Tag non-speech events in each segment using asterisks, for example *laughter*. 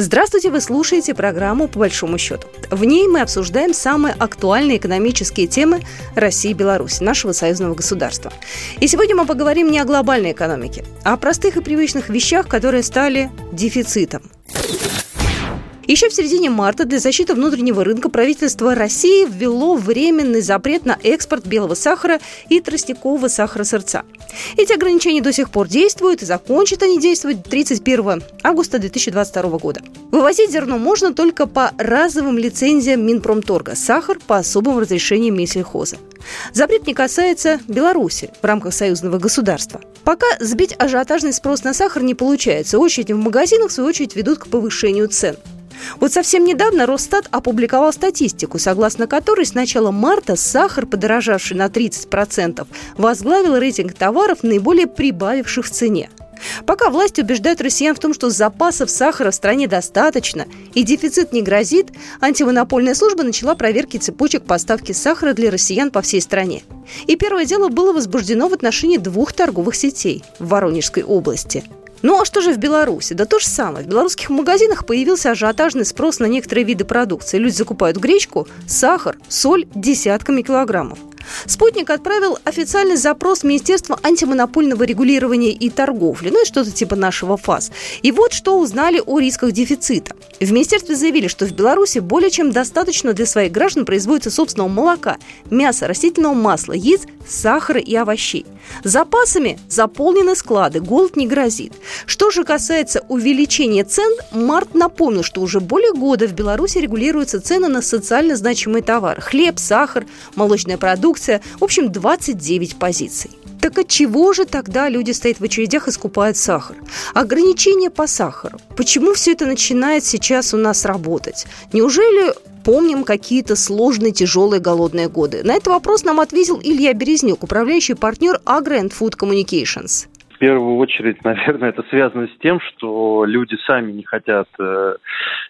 Здравствуйте, вы слушаете программу «По большому счету». В ней мы обсуждаем самые актуальные экономические темы России и Беларуси, нашего союзного государства. И сегодня мы поговорим не о глобальной экономике, а о простых и привычных вещах, которые стали дефицитом. Еще в середине марта для защиты внутреннего рынка правительство России ввело временный запрет на экспорт белого сахара и тростникового сахара сырца. Эти ограничения до сих пор действуют, и закончат они действовать 31 августа 2022 года. Вывозить зерно можно только по разовым лицензиям Минпромторга, сахар по особым разрешениям Минсельхоза. Запрет не касается Беларуси в рамках союзного государства. Пока сбить ажиотажный спрос на сахар не получается. Очереди в магазинах, в свою очередь, ведут к повышению цен. Вот совсем недавно Росстат опубликовал статистику, согласно которой с начала марта сахар, подорожавший на 30%, возглавил рейтинг товаров, наиболее прибавивших в цене. Пока власти убеждают россиян в том, что запасов сахара в стране достаточно и дефицит не грозит, антимонопольная служба начала проверки цепочек поставки сахара для россиян по всей стране. И первое дело было возбуждено в отношении двух торговых сетей в Воронежской области – ну а что же в Беларуси? Да то же самое. В белорусских магазинах появился ажиотажный спрос на некоторые виды продукции. Люди закупают гречку, сахар, соль десятками килограммов. Спутник отправил официальный запрос в Министерство антимонопольного регулирования и торговли, ну и что-то типа нашего ФАС. И вот что узнали о рисках дефицита. В министерстве заявили, что в Беларуси более чем достаточно для своих граждан производится собственного молока, мяса, растительного масла, яиц, сахара и овощей. Запасами заполнены склады, голод не грозит. Что же касается увеличения цен, Март напомнил, что уже более года в Беларуси регулируются цены на социально значимые товары – хлеб, сахар, молочная продукция, в общем, 29 позиций. Так от чего же тогда люди стоят в очередях и скупают сахар? Ограничения по сахару. Почему все это начинает сейчас у нас работать? Неужели помним какие-то сложные, тяжелые, голодные годы? На этот вопрос нам ответил Илья Березнюк, управляющий партнер Agro Food Communications. В первую очередь, *laughs* наверное, это связано с тем, что люди сами не хотят э,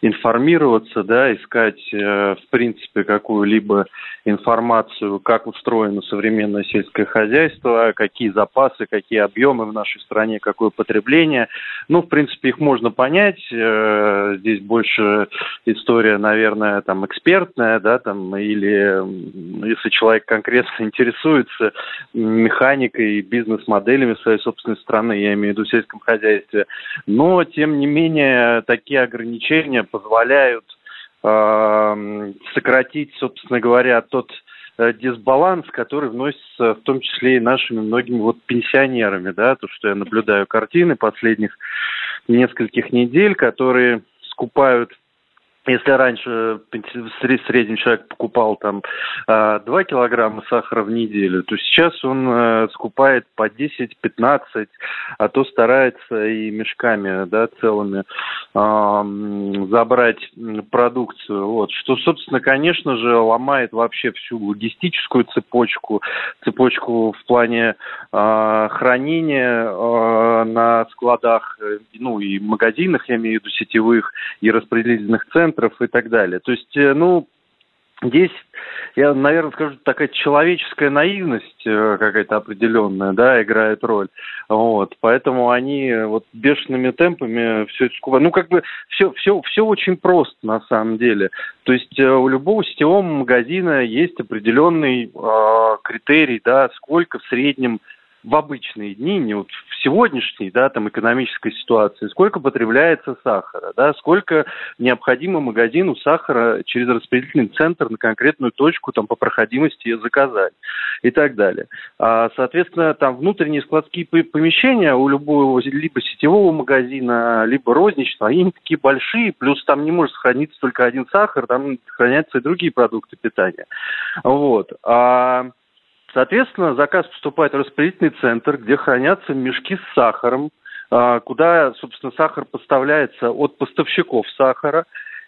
информироваться, да, искать, э, в принципе, какую-либо информацию, как устроено современное сельское хозяйство, какие запасы, какие объемы в нашей стране, какое потребление. Ну, в принципе, их можно понять. Э, здесь больше история, наверное, там экспертная, да, там, или если человек конкретно *laughs* интересуется механикой, бизнес-моделями своей собственной страны, я имею в виду в сельском хозяйстве. Но, тем не менее, такие ограничения позволяют сократить, собственно говоря, тот э, дисбаланс, который вносится в том числе и нашими многими вот пенсионерами, да, то, что я наблюдаю картины последних нескольких недель, которые скупают если раньше средний человек покупал там 2 а, килограмма сахара в неделю, то сейчас он э, скупает по 10-15, а то старается и мешками, да, целыми забрать продукцию. Вот. Что, собственно, конечно же, ломает вообще всю логистическую цепочку, цепочку в плане э, хранения э, на складах, э, ну и магазинах, я имею в виду сетевых, и распределительных центрах, параметров и так далее. То есть, э, ну, Здесь, я, наверное, скажу, такая человеческая наивность э, какая-то определенная, да, играет роль. Вот, поэтому они вот бешеными темпами все это скупают. Ну, как бы все, все, все очень просто на самом деле. То есть э, у любого сетевого магазина есть определенный э, критерий, да, сколько в среднем в обычные дни, не вот в сегодняшней, да, там, экономической ситуации, сколько потребляется сахара, да, сколько необходимо магазину сахара через распределительный центр на конкретную точку, там, по проходимости заказать и так далее. А, соответственно, там внутренние складские помещения у любого либо сетевого магазина, либо розничного, они такие большие, плюс там не может сохраниться только один сахар, там хранятся и другие продукты питания. Вот. А Соответственно, заказ поступает в распределительный центр, где хранятся мешки с сахаром, а, куда, собственно, сахар поставляется от поставщиков сахара.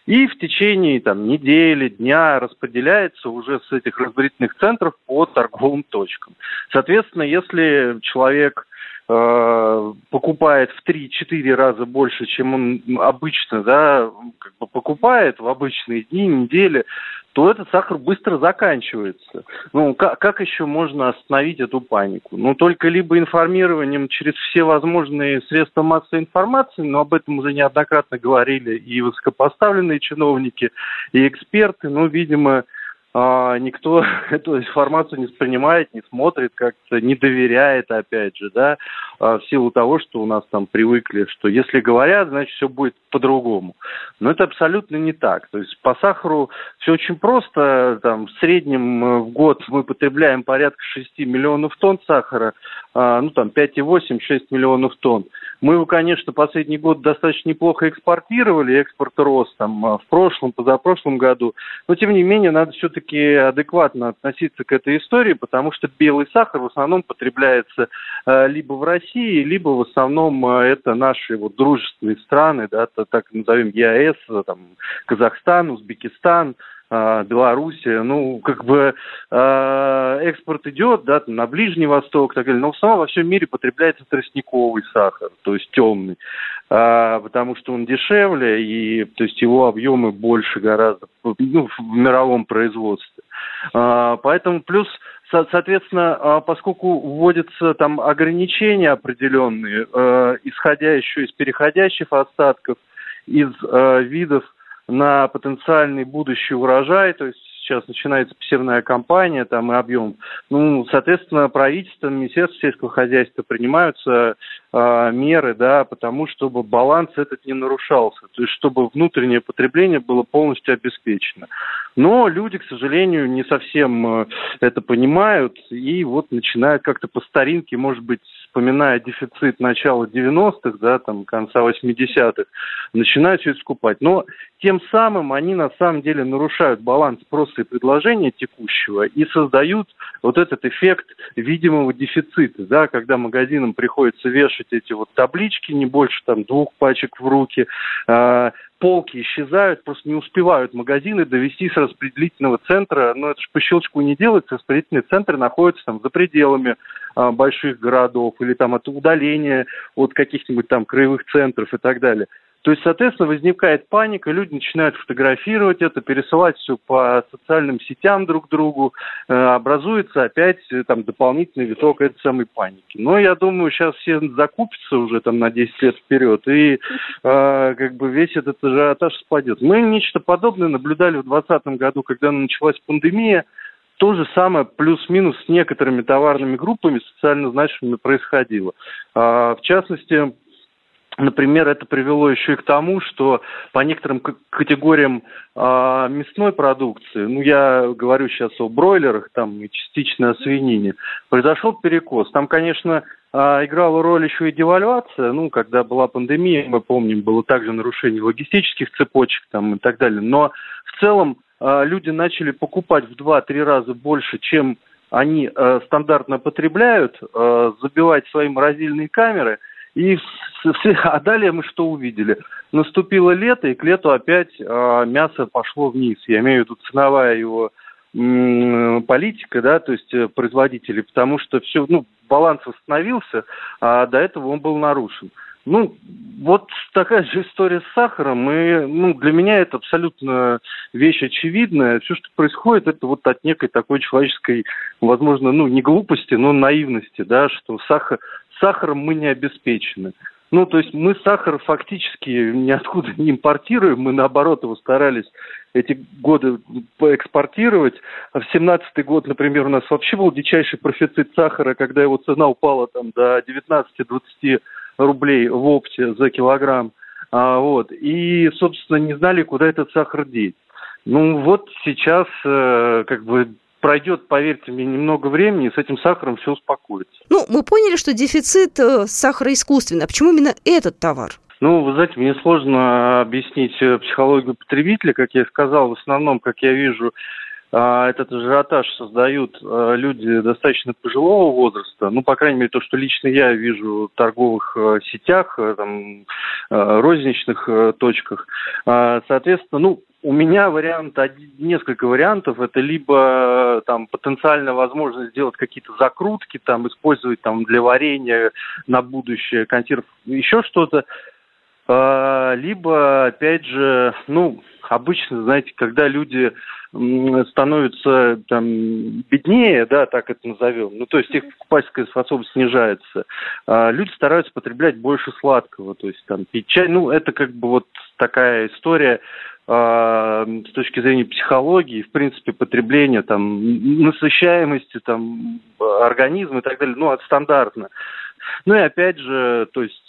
и в течение там, недели, дня распределяется уже с этих разбирательных центров по торговым точкам. Соответственно, если человек э, покупает в 3-4 раза больше, чем он обычно да, как бы покупает в обычные дни, недели, то этот сахар быстро заканчивается. Ну, как, как еще можно остановить эту панику? Ну, только либо информированием через все возможные средства массовой информации, но об этом уже неоднократно говорили и высокопоставленные чиновники, и эксперты, ну, видимо, а, никто *laughs* эту информацию не воспринимает, не смотрит, как-то не доверяет, опять же, да, а, в силу того, что у нас там привыкли, что если говорят, значит, все будет по-другому. Но это абсолютно не так. То есть по сахару все очень просто. Там, в среднем э, в год мы потребляем порядка 6 миллионов тонн сахара, а, ну там 5,8-6 миллионов тонн. Мы его, конечно, последний год достаточно неплохо экспортировали, экспорт рос там в прошлом, позапрошлом году, но тем не менее надо все-таки адекватно относиться к этой истории, потому что белый сахар в основном потребляется э, либо в России, либо в основном э, это наши вот дружественные страны, да, так назовем ЕАЭС, там, Казахстан, Узбекистан, а, Белоруссия, ну, как бы э, экспорт идет, да, на Ближний Восток, так далее, но в основном во всем мире потребляется тростниковый сахар, то есть темный, э, потому что он дешевле, и, то есть его объемы больше гораздо, ну, в мировом производстве. Э, поэтому плюс Соответственно, поскольку вводятся там ограничения определенные, э, исходя еще из переходящих остатков, из э, видов на потенциальный будущий урожай, то есть сейчас начинается посевная кампания, там и объем. Ну, соответственно, правительством, Министерством сельского хозяйства принимаются э, меры, да, потому чтобы баланс этот не нарушался, то есть чтобы внутреннее потребление было полностью обеспечено. Но люди, к сожалению, не совсем э, это понимают и вот начинают как-то по старинке, может быть, вспоминая дефицит начала 90-х, да, там, конца 80-х, начинают все это скупать. Но тем самым они на самом деле нарушают баланс спроса и предложения текущего и создают вот этот эффект видимого дефицита, да, когда магазинам приходится вешать эти вот таблички, не больше там двух пачек в руки, э, полки исчезают, просто не успевают магазины довести с распределительного центра, ну это же по щелчку не делается, распределительные центры находятся там за пределами а, больших городов или там от удаления от каких-нибудь там краевых центров и так далее. То есть, соответственно, возникает паника, люди начинают фотографировать это, пересылать все по социальным сетям друг другу, э, образуется опять э, там дополнительный виток этой самой паники. Но я думаю, сейчас все закупятся уже там на 10 лет вперед, и э, как бы весь этот ажиотаж спадет. Мы нечто подобное наблюдали в 2020 году, когда началась пандемия, то же самое плюс-минус с некоторыми товарными группами социально значимыми происходило. А, в частности, Например, это привело еще и к тому, что по некоторым категориям э, мясной продукции, ну я говорю сейчас о бройлерах, там и частично о свинине, произошел перекос. Там, конечно, э, играла роль еще и девальвация, ну, когда была пандемия, мы помним, было также нарушение логистических цепочек там и так далее. Но в целом э, люди начали покупать в 2-3 раза больше, чем они э, стандартно потребляют, э, забивать свои морозильные камеры – и а далее мы что увидели? Наступило лето, и к лету опять э, мясо пошло вниз. Я имею в виду ценовая его политика, да, то есть э, производителей, потому что все, ну, баланс восстановился, а до этого он был нарушен. Ну, вот такая же история с сахаром. И, ну, для меня это абсолютно вещь очевидная. Все, что происходит, это вот от некой такой человеческой, возможно, ну, не глупости, но наивности, да, что сахар, сахаром мы не обеспечены. Ну, то есть мы сахар фактически ниоткуда не импортируем, мы наоборот его старались эти годы поэкспортировать. А в семнадцатый год, например, у нас вообще был дичайший профицит сахара, когда его цена упала там до 19-20 рублей в опте за килограмм. А, вот. И, собственно, не знали, куда этот сахар деть. Ну вот сейчас э, как бы пройдет, поверьте мне, немного времени, и с этим сахаром все успокоится. Ну, мы поняли, что дефицит э, сахара искусственный. А почему именно этот товар? Ну, вы знаете, мне сложно объяснить э, психологию потребителя, как я сказал, в основном, как я вижу, этот ажиотаж создают а, люди достаточно пожилого возраста, ну, по крайней мере, то, что лично я вижу в торговых а, сетях, там, розничных точках. Соответственно, ну, у меня вариант, несколько вариантов. Это либо там потенциальная возможность сделать какие-то закрутки, там использовать там для варенья на будущее консерв, еще что-то. Либо, опять же, ну, обычно, знаете, когда люди становятся там беднее, да, так это назовем, ну, то есть их покупательская способность снижается, а люди стараются потреблять больше сладкого, то есть там пить чай, ну, это как бы вот такая история а, с точки зрения психологии, в принципе, потребления, там, насыщаемости, там, организма и так далее, ну, это стандартно. Ну и опять же, то есть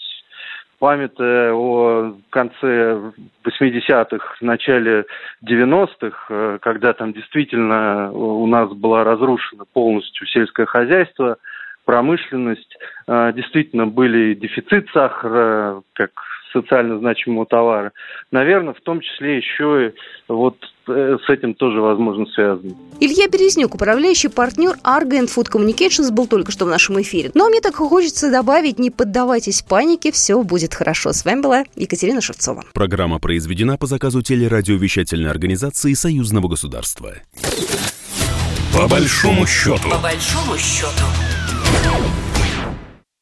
памятая о конце 80-х, начале 90-х, э, когда там действительно у нас была разрушена полностью сельское хозяйство, промышленность, э, действительно были дефицит сахара, как социально значимого товара. Наверное, в том числе еще и вот э, с этим тоже, возможно, связано. Илья Березнюк, управляющий партнер Argo and Food Communications, был только что в нашем эфире. Ну а мне так хочется добавить, не поддавайтесь панике, все будет хорошо. С вами была Екатерина Шевцова. Программа произведена по заказу телерадиовещательной организации Союзного государства. По большому счету. По большому счету.